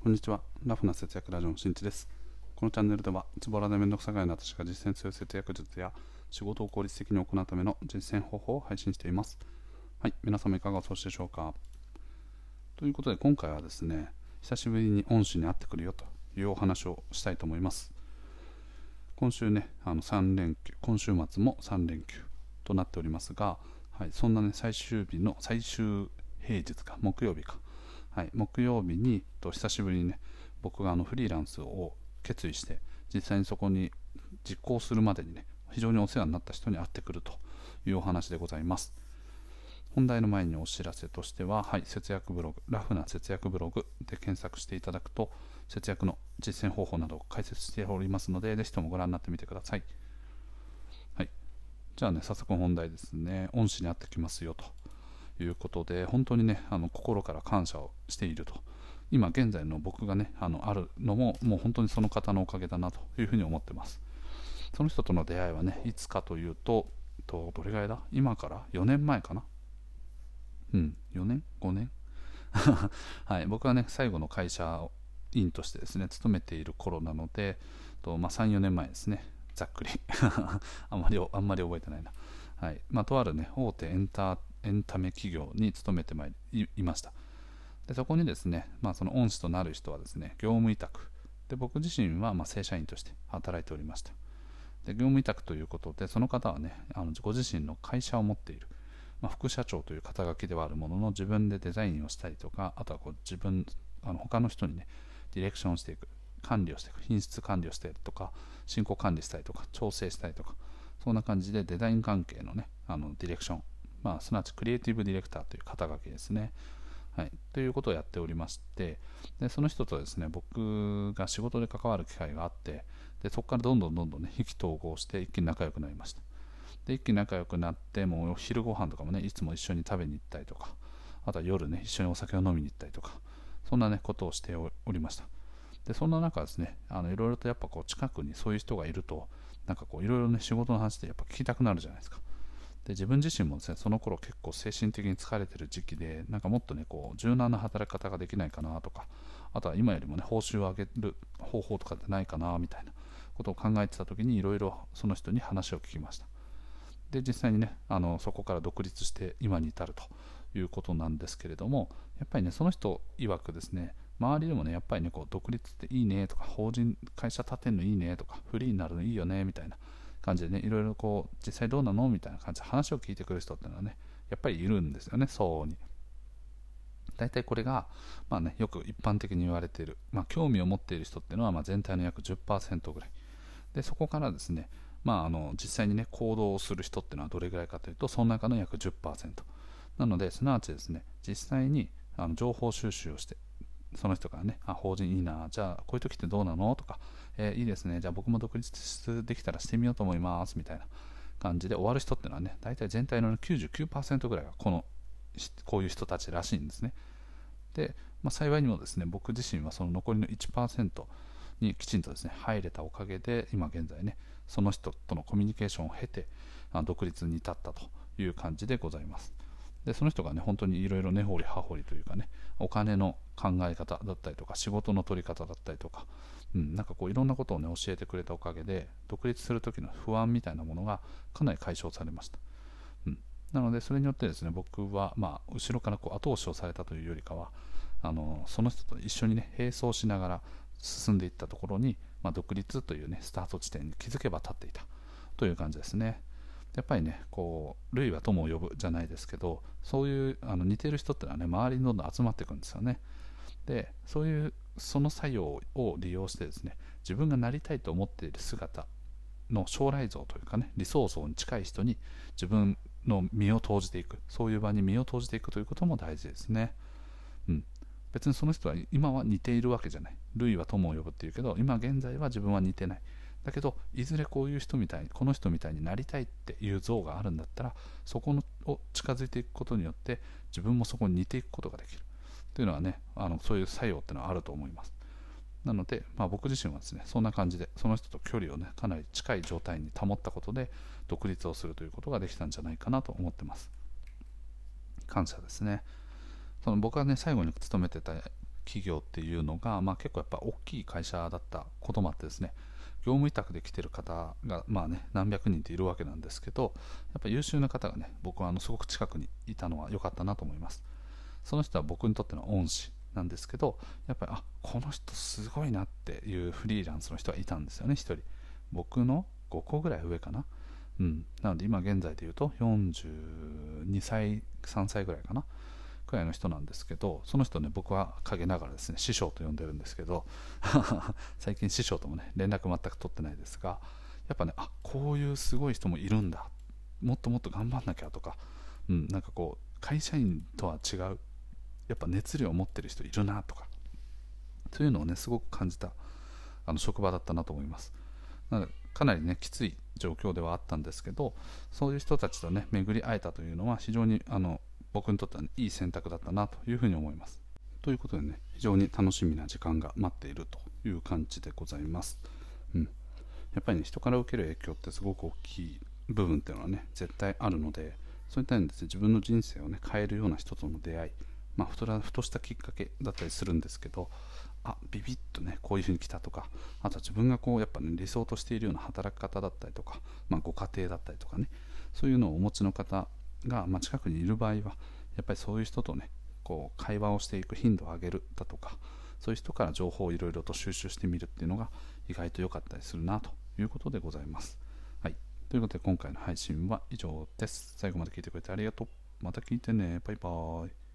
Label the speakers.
Speaker 1: こんにちは。ラフな節約ラジオのしんちです。このチャンネルでは、ズボラでめんどくさがいの私が実践する節約術や仕事を効率的に行うための実践方法を配信しています。はい、皆様いかがお過ごしでしょうか？ということで、今回はですね、久しぶりに恩師に会ってくるよというお話をしたいと思います。今週ね、あの3連休、今週末も3連休となっておりますが、はい、そんなね、最終日の最終平日か、木曜日か、はい、木曜日にと久しぶりにね僕があのフリーランスを決意して実際にそこに実行するまでにね非常にお世話になった人に会ってくるというお話でございます。本題の前にお知らせとしては、はい、節約ブログラフな節約ブログで検索していただくと節約の実践方法などを解説しておりますのでぜひともご覧になってみてください。はい。じゃあね早速本題ですね。恩師に会ってきますよと。いうことで本当にねあの心から感謝をしていると。今現在の僕がねあのあるのももう本当にその方のおかげだなというふうに思ってます。その人との出会いはねいつかというととどれぐらいだ？今から？4年前かな？うん4年？5年？はい僕はね最後の会社員としてですね勤めている頃なのでと、まあ、34年前ですね。ざっくり。あんまりあんまり覚えてないな。はい。まあ、とあるね大手エンターエンタメ企業に勤めてまいいました。でそこにですね、まあ、その恩師となる人はですね業務委託。で僕自身はま正社員として働いておりました。で業務委託ということでその方はねあのご自身の会社を持っている、まあ、副社長という肩書きではあるものの自分でデザインをしたりとかあとはこう自分あの他の人にねディレクションしていく。管理をしていく。品質管理をしたりとか進行管理したりとか調整したりとかそんな感じでデザイン関係のねあのディレクションまあ、すなわちクリエイティブディレクターという肩書きですね。はい、ということをやっておりましてでその人とですね僕が仕事で関わる機会があってでそこからどんどんどんどんね意気投合して一気に仲良くなりました。で一気に仲良くなってもうお昼ご飯とかもねいつも一緒に食べに行ったりとかあとは夜ね一緒にお酒を飲みに行ったりとかそんなねことをしておりました。でそんな中ですねいろいろとやっぱこう近くにそういう人がいるとなんかこういろいろね仕事の話でやっぱ聞きたくなるじゃないですか。で自分自身もですねその頃結構精神的に疲れてる時期でなんかもっとねこう柔軟な働き方ができないかなとかあとは今よりもね報酬を上げる方法とかってないかなみたいなことを考えてた時にいろいろその人に話を聞きました。で実際にねあのそこから独立して今に至るということなんですけれどもやっぱりねその人曰くですね周りでもねやっぱりねこう独立っていいねとか法人会社立てるのいいねとかフリーになるのいいよねみたいな感じでね、いろいろこう、実際どうなの？みたいな感じで話を聞いてくる人っていうのはね、やっぱりいるんですよね、相応に。大体これが、まあね、よく一般的に言われている、まあ、興味を持っている人っていうのは、ま、全体の約10%ぐらい。で、そこからですね、まあ、あの実際にね、行動をする人っていうのはどれぐらいかというと、その中の約10%。なので、すなわちですね、実際にあの情報収集をして、その人からね、あ、法人いいな、じゃあこういう時ってどうなの？とか、えー、いいですね、じゃあ僕も独立できたらしてみようと思いますみたいな感じで終わる人っていうのはね、大体全体の99%ぐらいがこのこういう人たちらしいんですね。で、まあ、幸いにもですね、僕自身はその残りの1%にきちんとですね、入れたおかげで、今現在ね、その人とのコミュニケーションを経て、独立に至ったという感じでございます。でその人がね本当にいろいろ根掘り葉掘りというかねお金の考え方だったりとか仕事の取り方だったりとかうん、なんかこういろんなことをね教えてくれたおかげで独立する時の不安みたいなものがかなり解消されました、うん、なのでそれによってですね僕はまあ後ろからこう後押しをされたというよりかはあのその人と一緒にね並走しながら進んでいったところに、まあ、独立というねスタート地点に気づけば立っていたという感じですね。やっぱりねこう類は友を呼ぶじゃないですけどそういうあの似てる人ってのはね周りにどんどん集まっていくんですよね。でそういうその作用を利用してですね自分がなりたいと思っている姿の将来像というかね理想像に近い人に自分の身を投じていくそういう場に身を投じていくということも大事ですね、うん、別にその人は今は似ているわけじゃない。類は友を呼ぶっていうけど今現在は自分は似てない。だけどいずれこういう人みたいにこの人みたいになりたいっていう像があるんだったらそこのを近づいていくことによって自分もそこに似ていくことができる。というのはねあのそういう作用っていうのはあると思います。なので、まあ、僕自身はですねそんな感じでその人と距離をねかなり近い状態に保ったことで独立をするということができたんじゃないかなと思ってます。感謝ですね。その僕がね最後に勤めてた企企業っていうのが、まあ、結構やっぱ大きい会社だったこともあってですね業務委託で来てる方が、まあね、何百人っているわけなんですけどやっぱ優秀な方がね僕はあのすごく近くにいたのは良かったなと思います。その人は僕にとっての恩師なんですけどやっぱりあこの人すごいなっていうフリーランスの人がいたんですよね1人。僕の5個ぐらい上かな。うん。なので今現在で言うと42歳3歳ぐらいかな。くらいの人なんですけどその人ね僕は陰ながらですね師匠と呼んでるんですけど 最近師匠ともね連絡全く取ってないですがやっぱねあこういうすごい人もいるんだもっともっと頑張んなきゃとか、うん、なんかこう会社員とは違うやっぱ熱量を持ってる人いるなとかそういうのをねすごく感じたあの職場だったなと思います。なのでかなりねきつい状況ではあったんですけどそういう人たちとね巡り会えたというのは非常にあの僕にとっては、いい選択だったなというふうに思います。ということでね非常に楽しみな時間が待っているという感じでございます、うん、やっぱりね人から受ける影響ってすごく大きい部分っていうのはね絶対あるのでそういった意味で自分の人生をね変えるような人との出会いまあ、ふとふとしたきっかけだったりするんですけどあビビッとねこういうふうに来たとかあとは自分がこうやっぱね理想としているような働き方だったりとか、まあ、ご家庭だったりとかねそういうのをお持ちの方が、まあ、近くにいる場合はやっぱりそういう人とねこう会話をしていく頻度を上げるだとかそういう人から情報をいろいろと収集してみるっていうのが意外と良かったりするなということでございます。はい。ということで今回の配信は以上です。最後まで聞いてくれてありがとう。また聞いてね。バイバーイ。